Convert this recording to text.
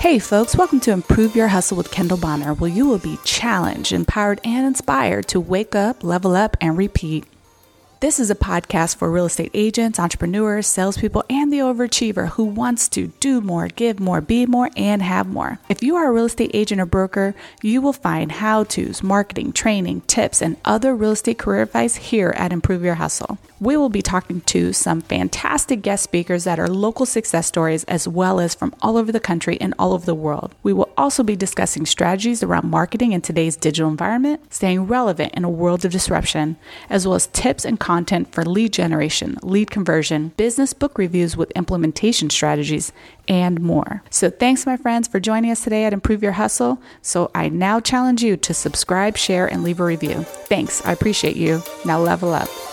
Hey, folks, welcome to Improve Your Hustle with Kendall Bonner, where you will be challenged, empowered, and inspired to wake up, level up, and repeat. This is a podcast for real estate agents, entrepreneurs, salespeople, and the overachiever who wants to do more, give more, be more, and have more. If you are a real estate agent or broker, you will find how to's, marketing, training, tips, and other real estate career advice here at Improve Your Hustle. We will be talking to some fantastic guest speakers that are local success stories as well as from all over the country and all over the world. We will also be discussing strategies around marketing in today's digital environment, staying relevant in a world of disruption, as well as tips and content for lead generation, lead conversion, business book reviews with implementation strategies, and more. So, thanks, my friends, for joining us today at Improve Your Hustle. So, I now challenge you to subscribe, share, and leave a review. Thanks. I appreciate you. Now, level up.